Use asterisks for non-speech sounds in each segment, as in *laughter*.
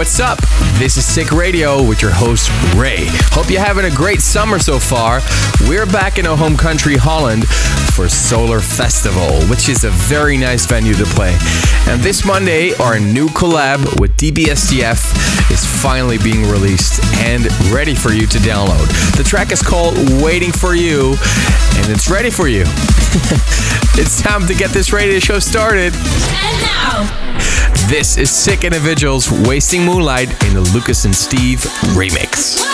what's up? This is Sick Radio with your host, Ray. Hope you're having a great summer so far. We're back in our home country, Holland, for Solar Festival, which is a very nice venue to play. And this Monday, our new collab with DBSTF is finally being released and ready for you to download. The track is called Waiting for You, and it's ready for you. *laughs* it's time to get this radio show started. And now, this is Sick Individuals Wasting Moonlight in the Lucas and Steve remix.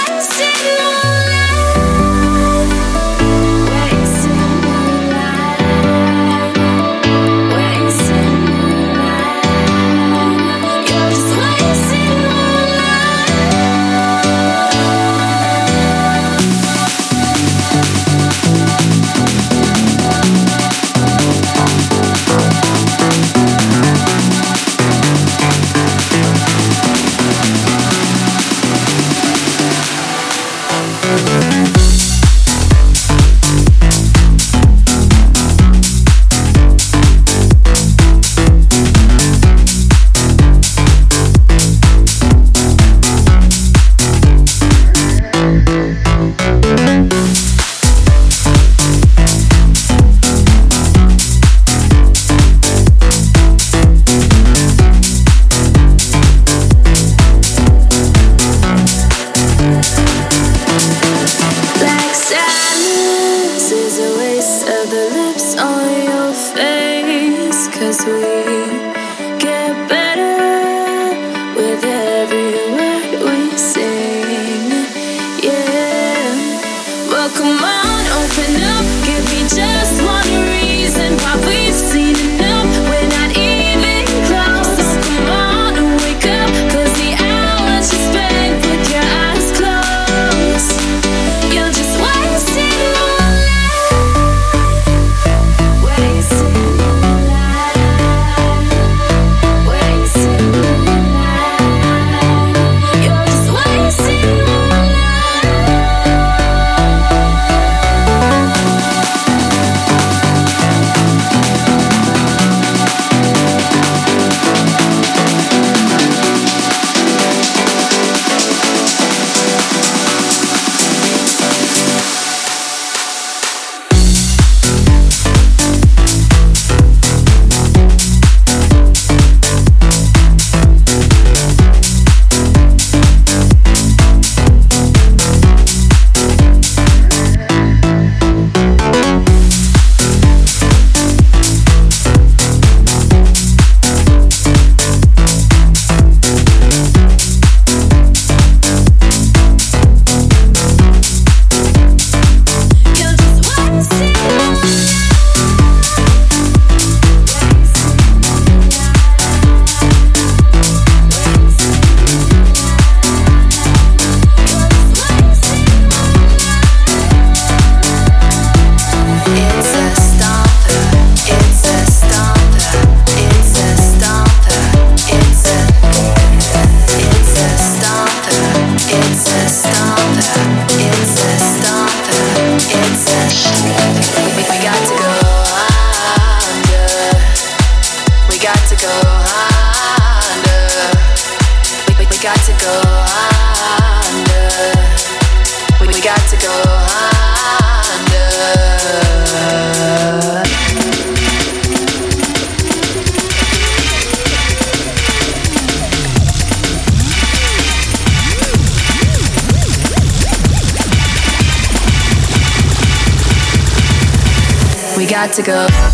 To go.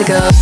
To go.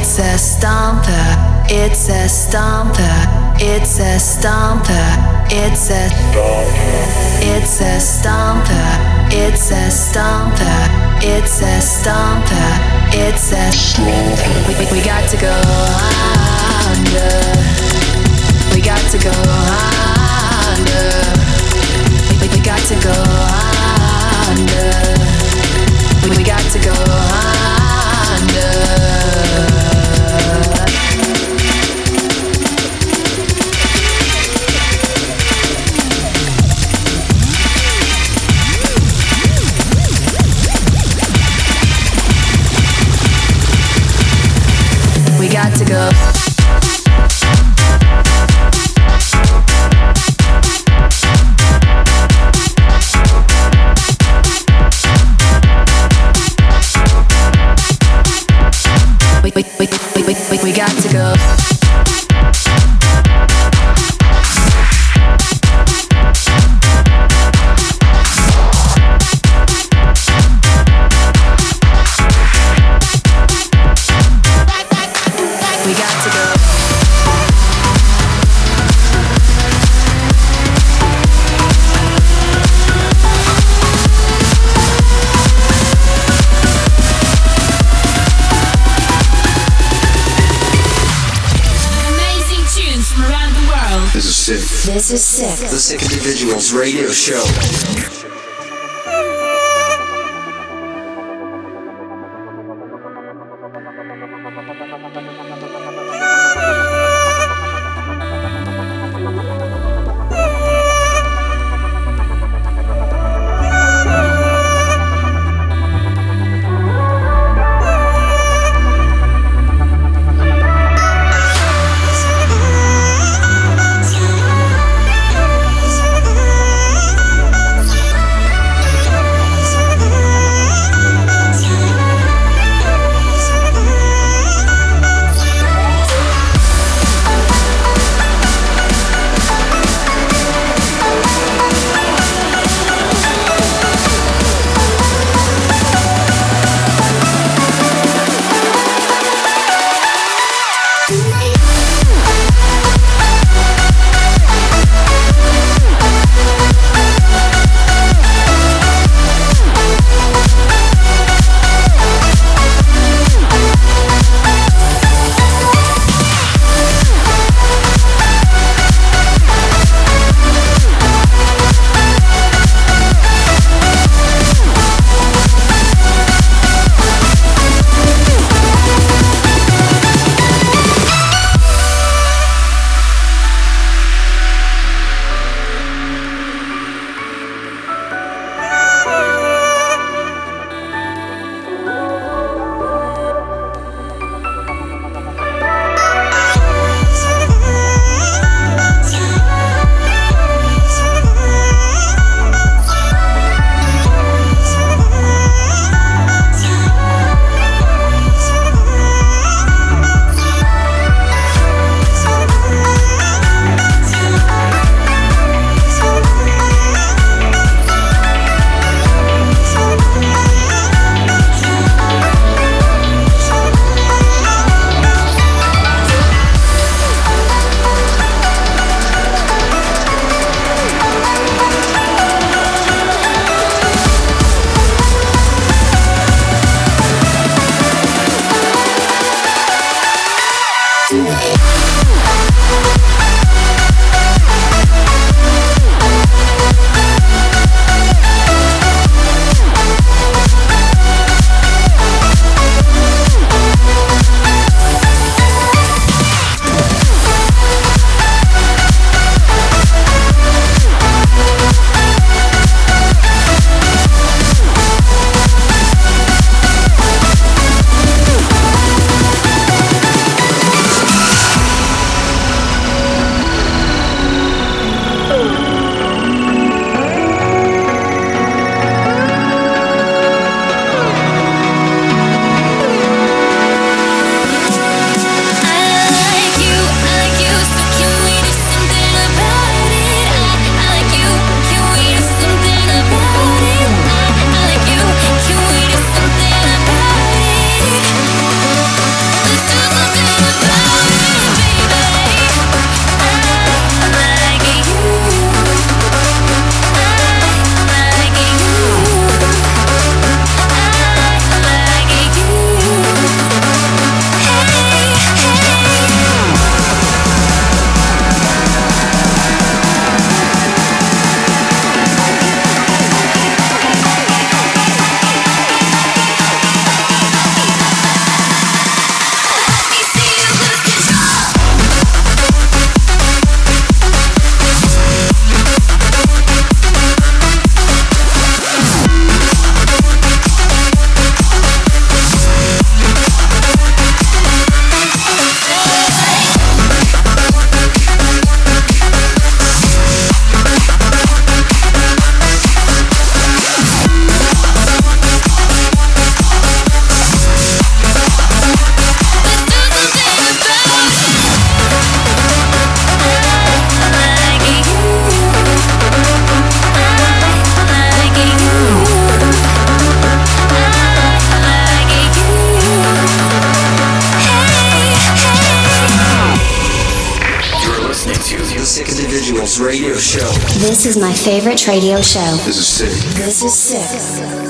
It's a stomper. It's a stomper. It's a stomper. It's a It's a stomper. It's a stomper. It's a stomper. It's a we, we, got to go under. We got to go under. We got to go under. We, we got to go under. We, we, we, we, we, got to go. This is sick. The Sick Individuals Radio Show. Is my favorite radio show. This is sick. This is sick.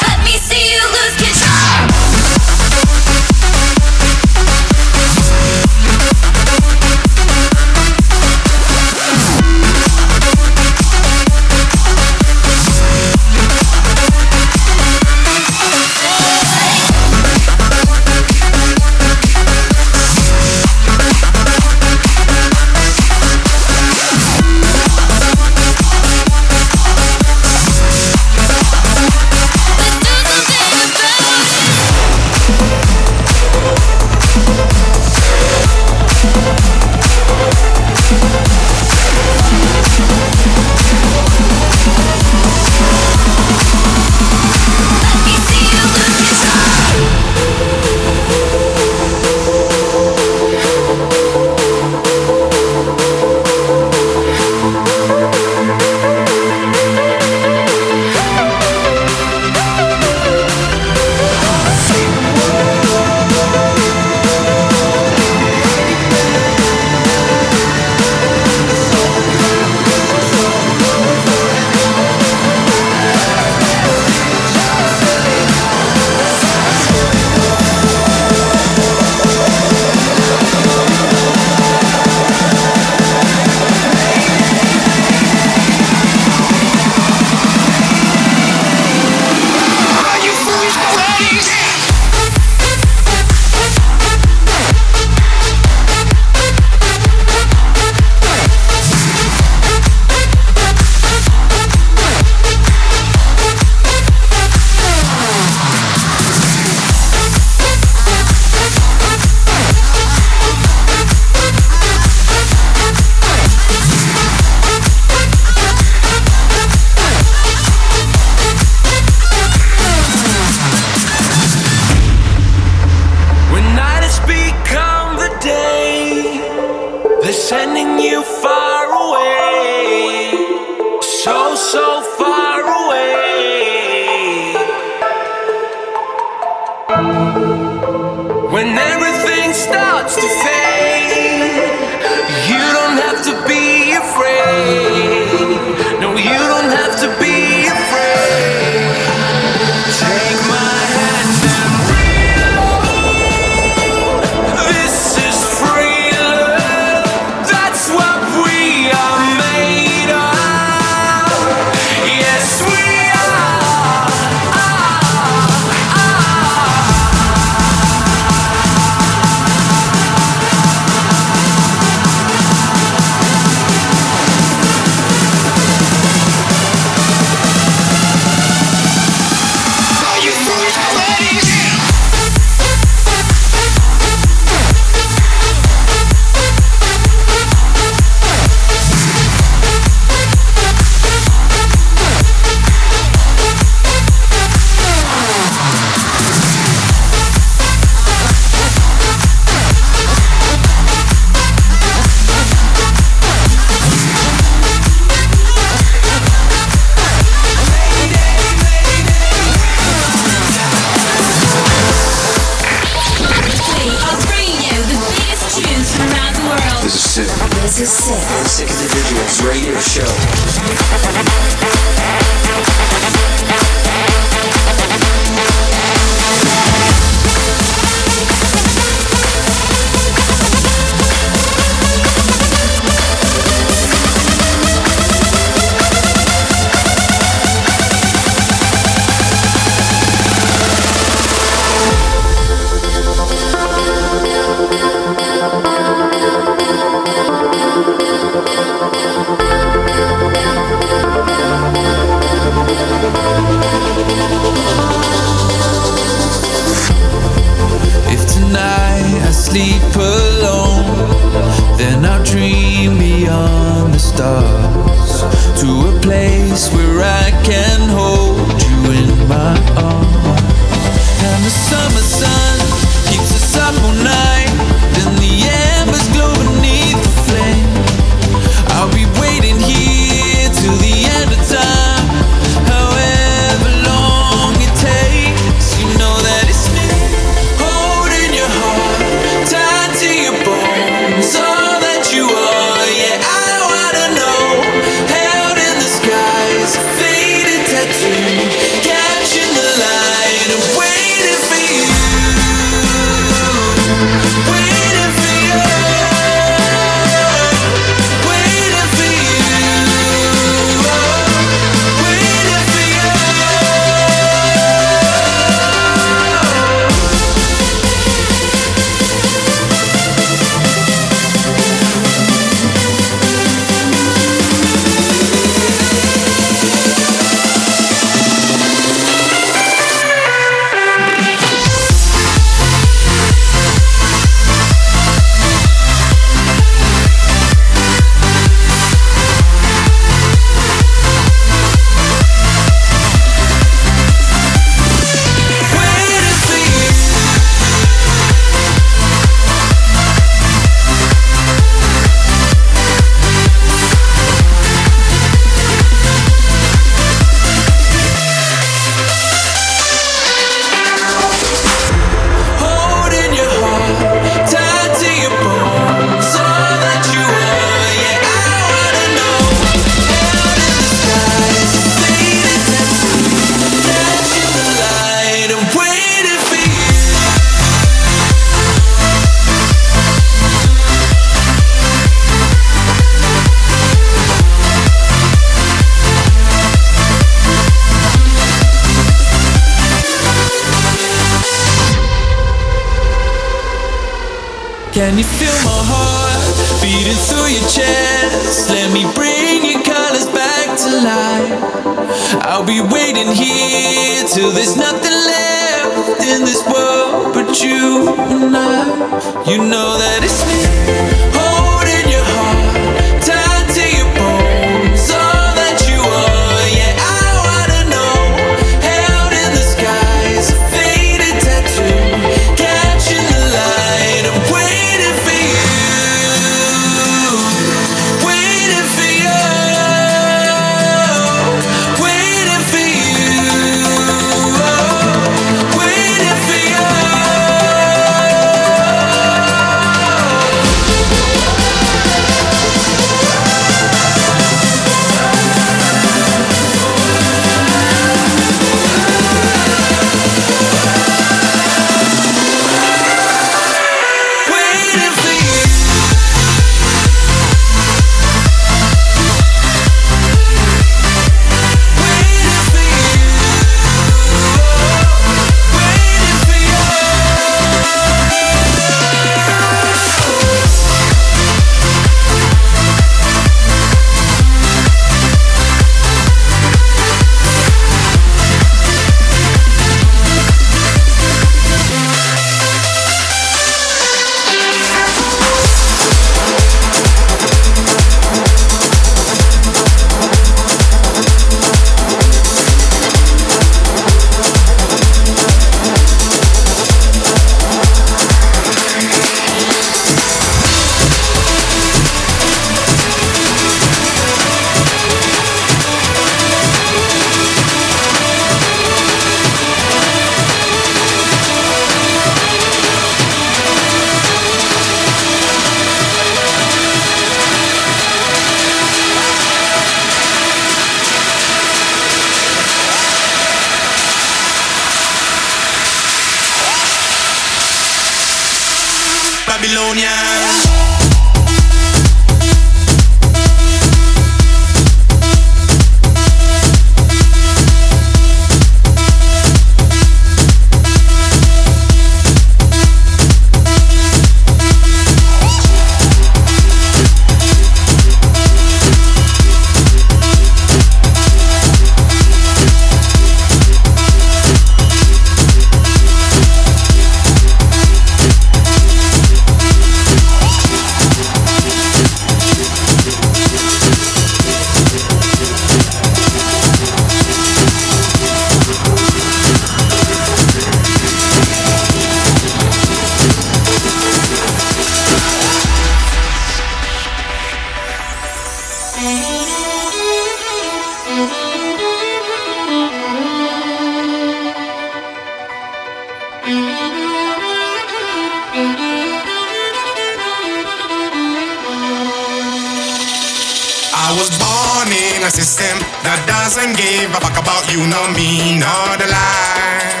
Give a fuck about you, no me, no the lie.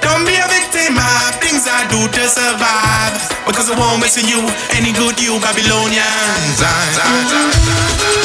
Don't be a victim of things I do to survive. Because I won't miss you, any good you Babylonians. Babylonians.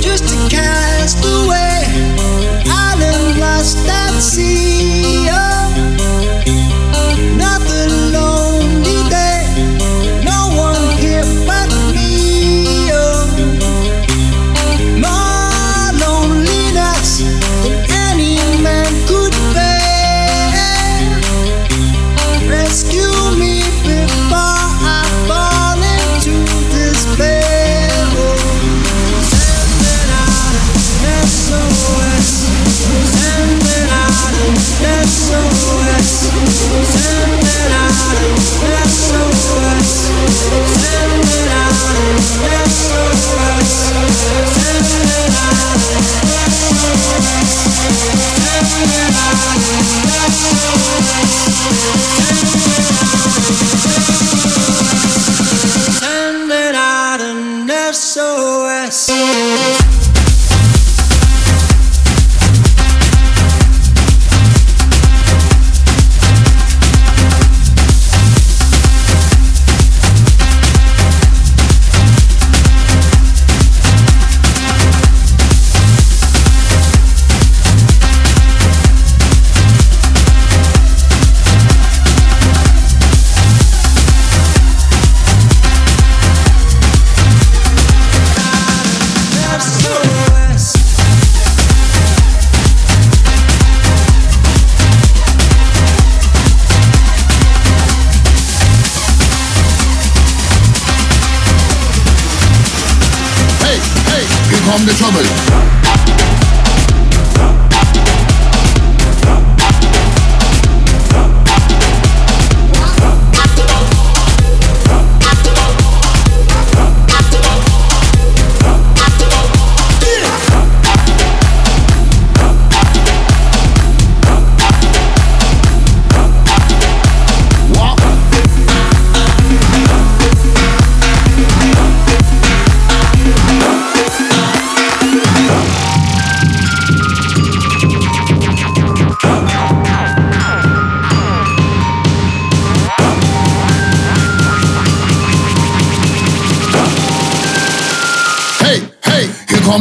Just a castaway island lost at sea.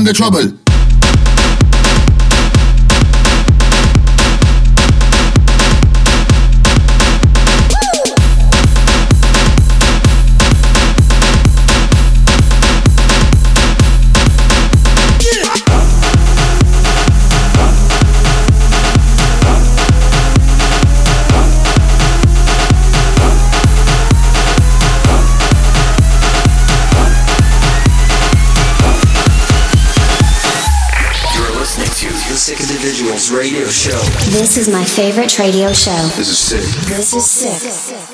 The trouble. Radio show. This is my favorite radio show. This is sick. This is sick.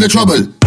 The trouble.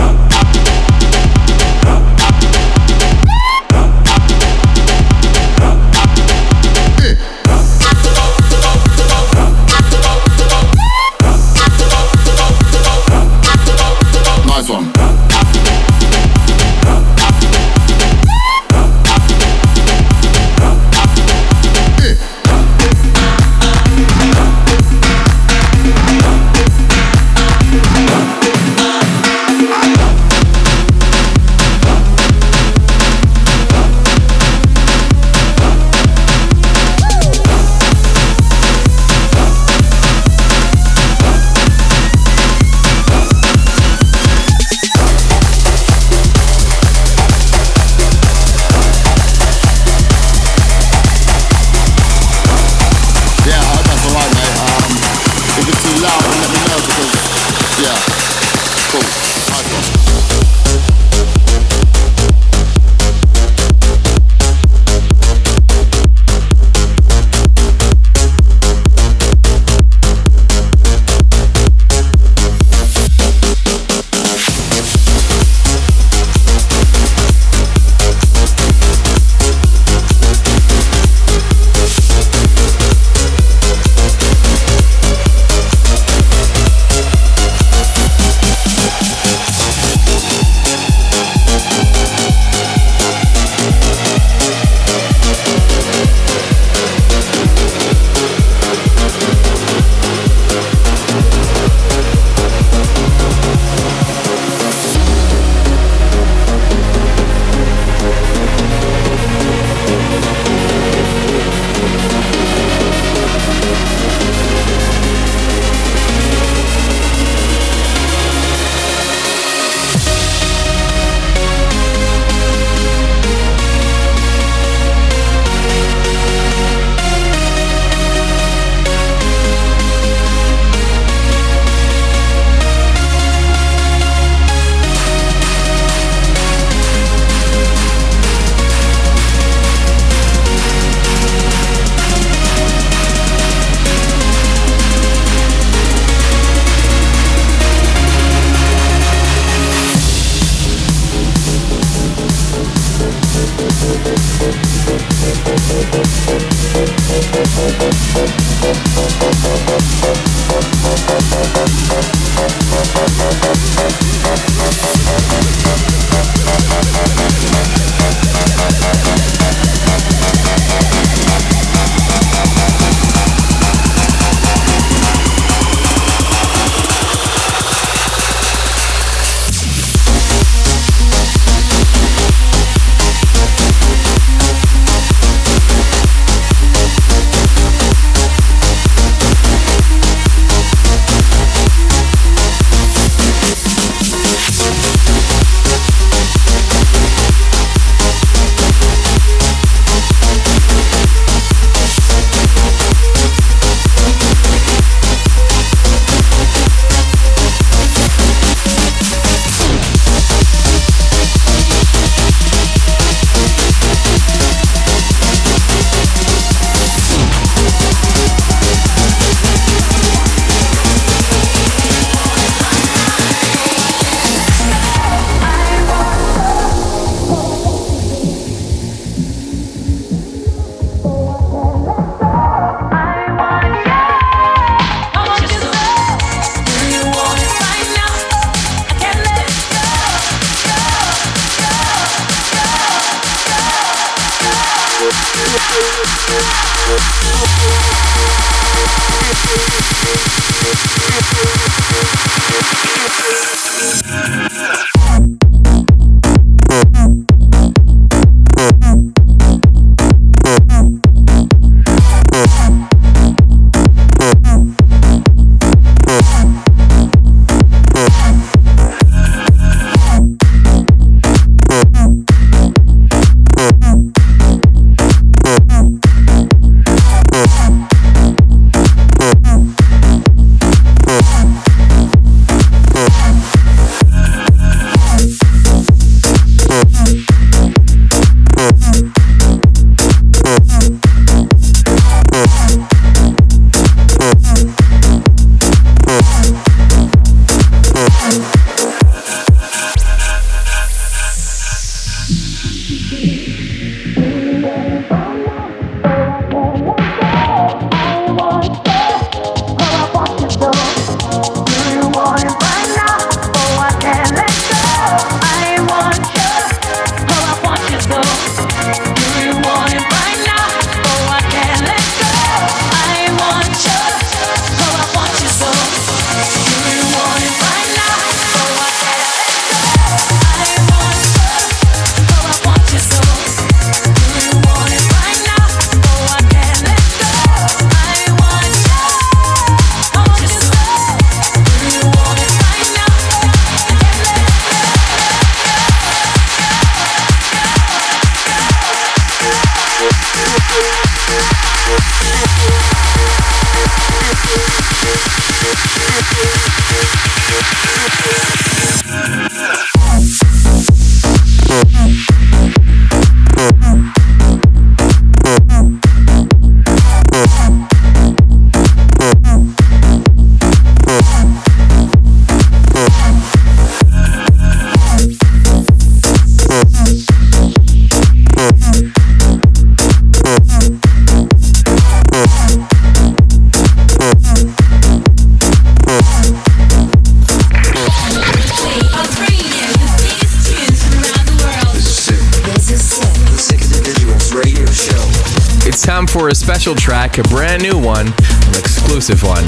Track, a brand new one, an exclusive one.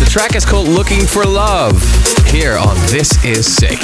The track is called Looking for Love, here on This Is Sick.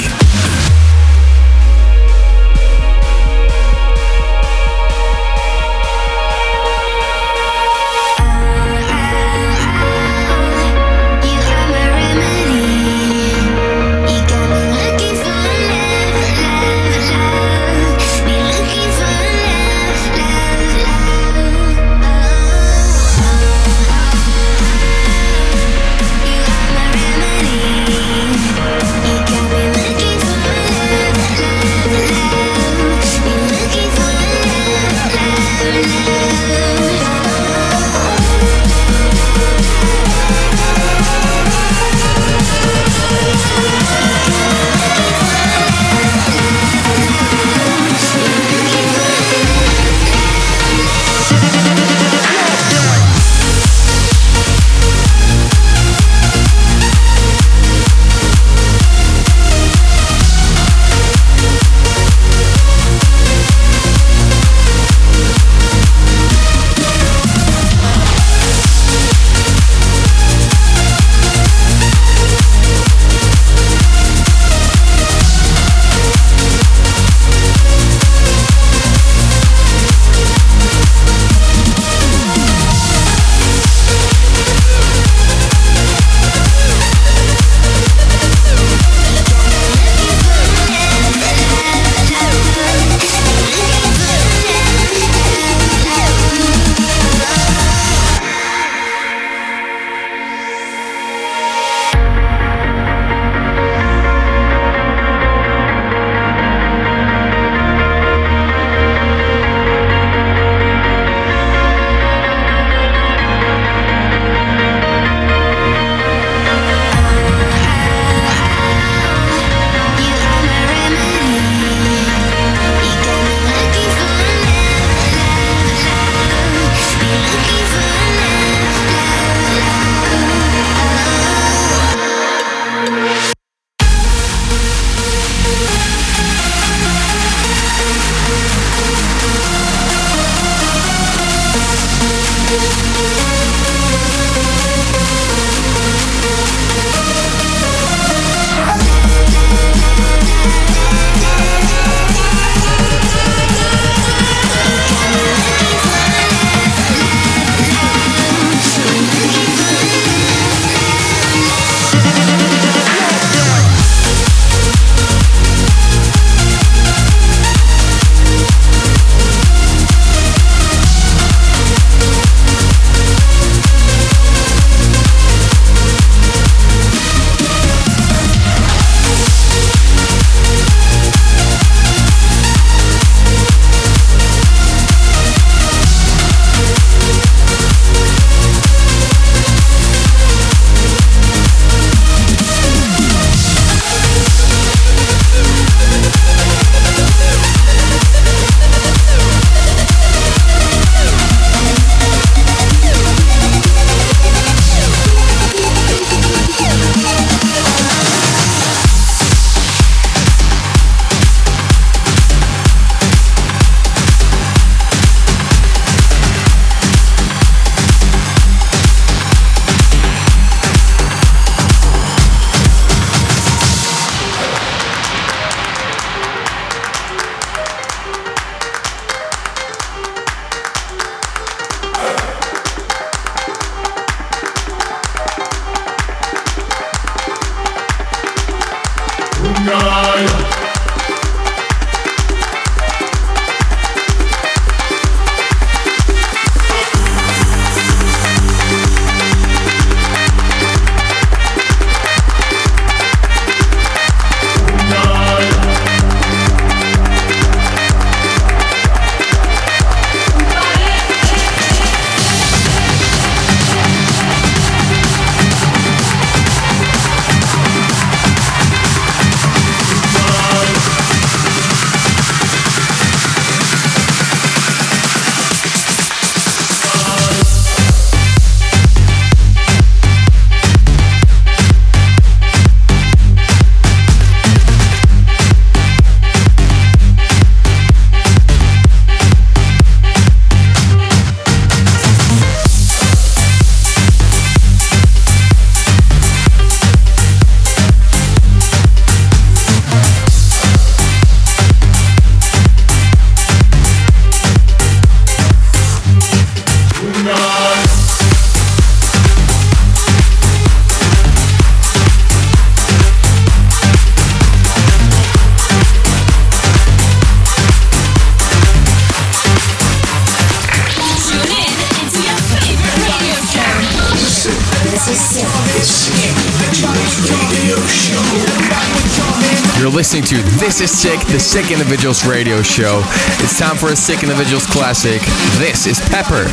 This is Sick, the Sick Individuals radio show. It's time for a Sick Individuals classic. This is Pepper.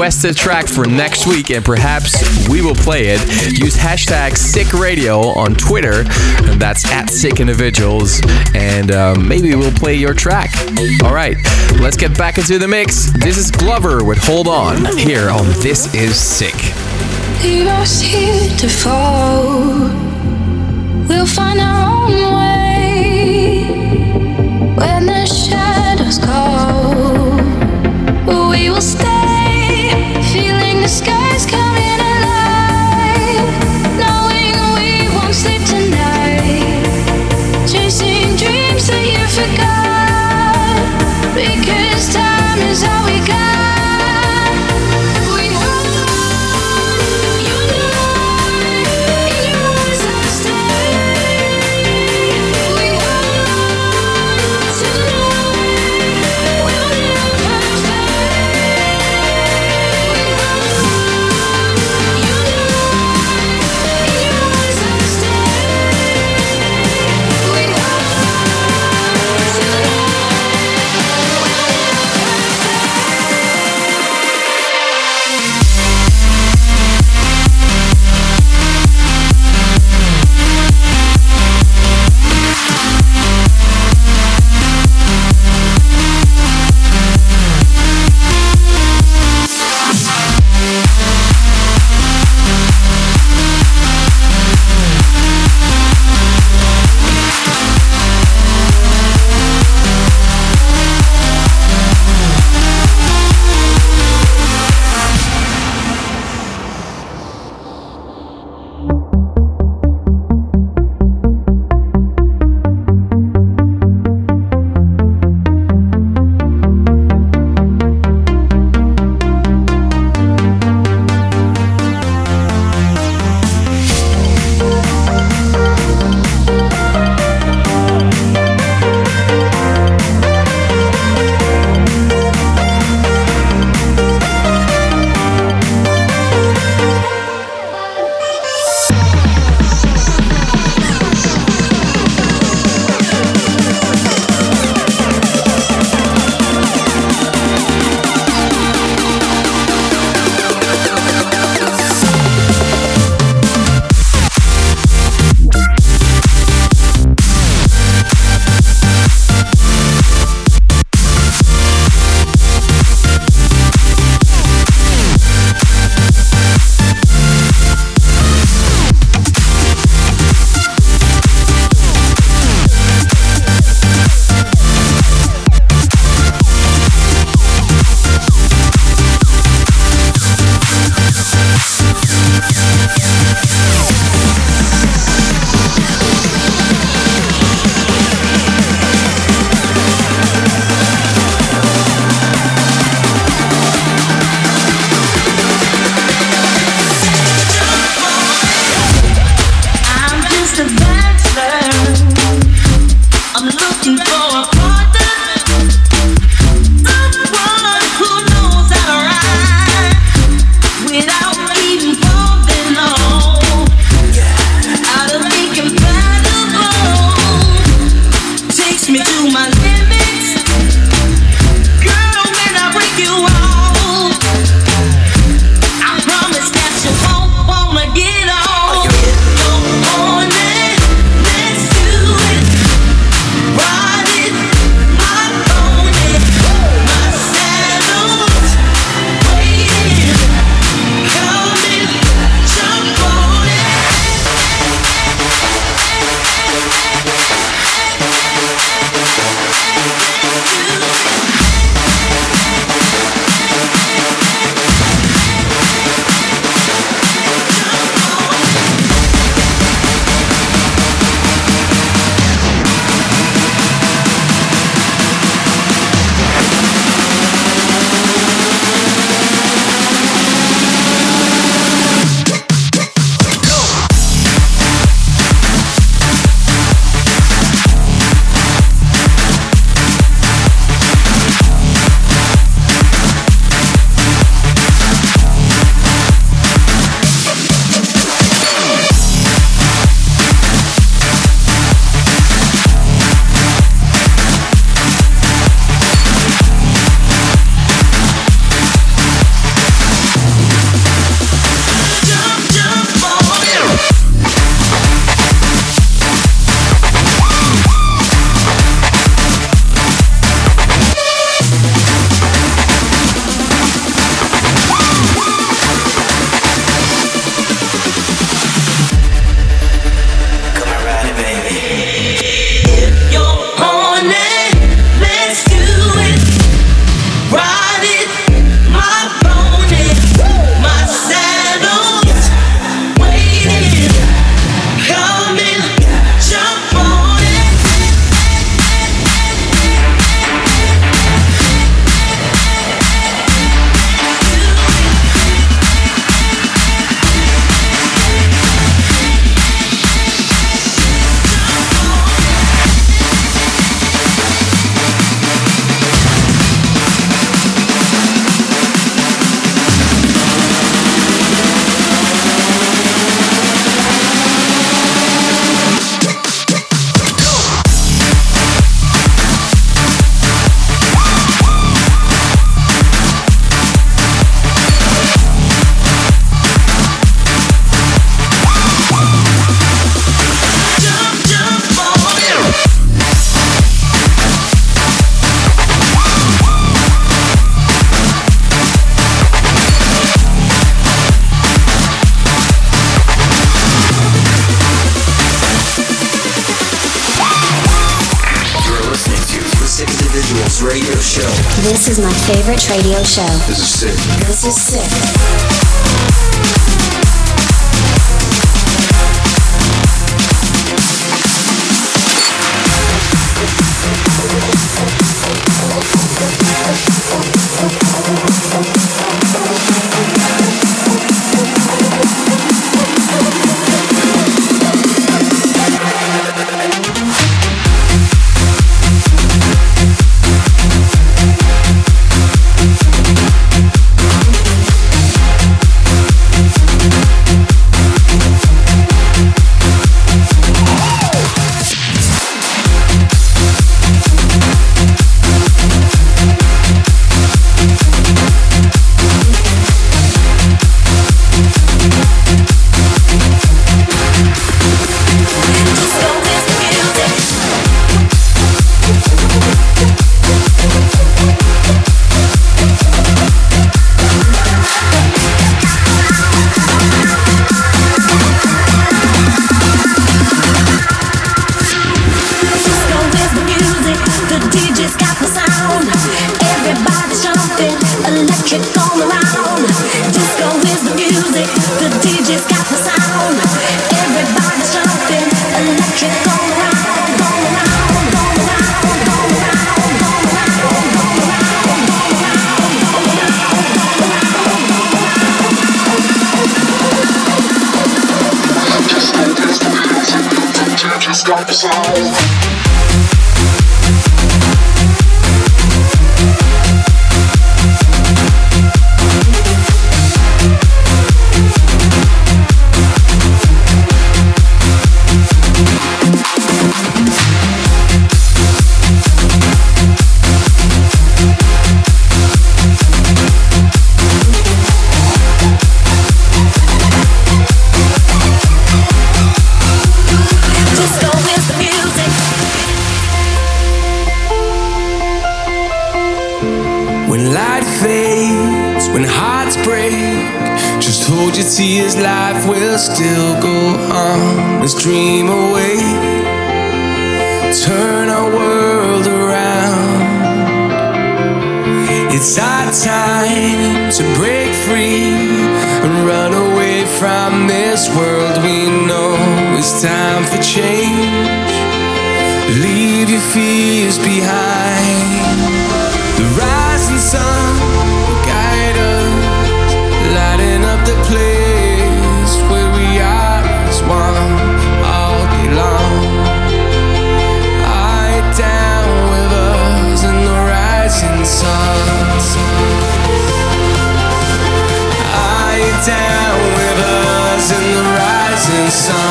Request a track for next week and perhaps we will play it. Use hashtag Sick Radio on Twitter, and that's at Sick Individuals, and um, maybe we'll play your track. All right, let's get back into the mix. This is Glover with Hold On here on This Is Sick. Leave us here to fall. We'll find our own way when the shadows call. We will your tears, life will still go on. Let's dream away, turn our world around. It's our time to break free and run away from this world we know. It's time for change. Leave your fears behind. Sun.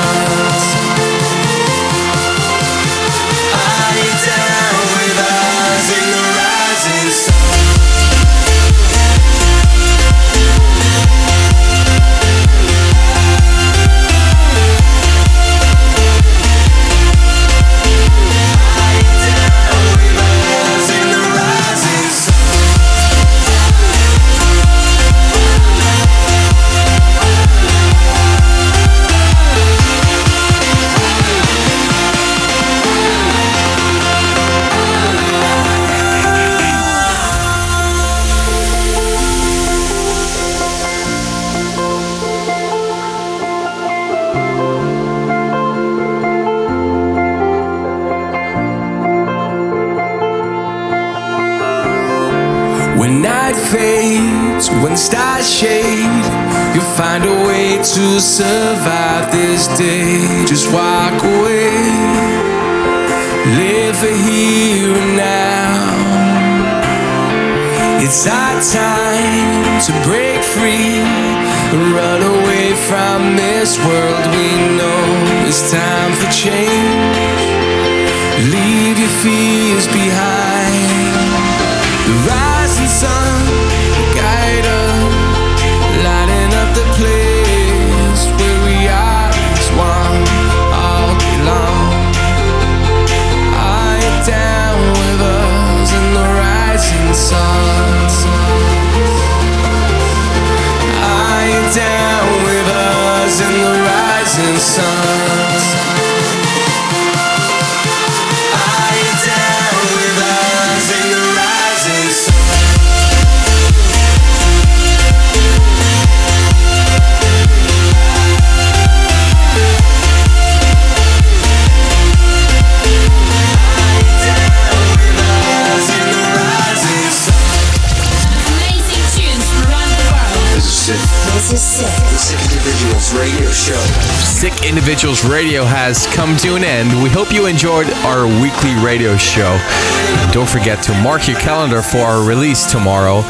Night fades, when stars shade, you'll find a way to survive this day. Just walk away, live for here and now. It's our time to break free and run away from this world we know. It's time for change. Leave your fears behind. Radio Show. Sick Individuals Radio has come to an end. We hope you enjoyed our weekly radio show. Don't forget to mark your calendar for our release tomorrow,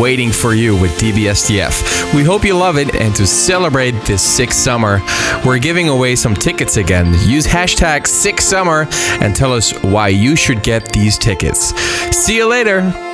Waiting for You with DBSTF. We hope you love it, and to celebrate this sick summer, we're giving away some tickets again. Use hashtag sick summer and tell us why you should get these tickets. See you later.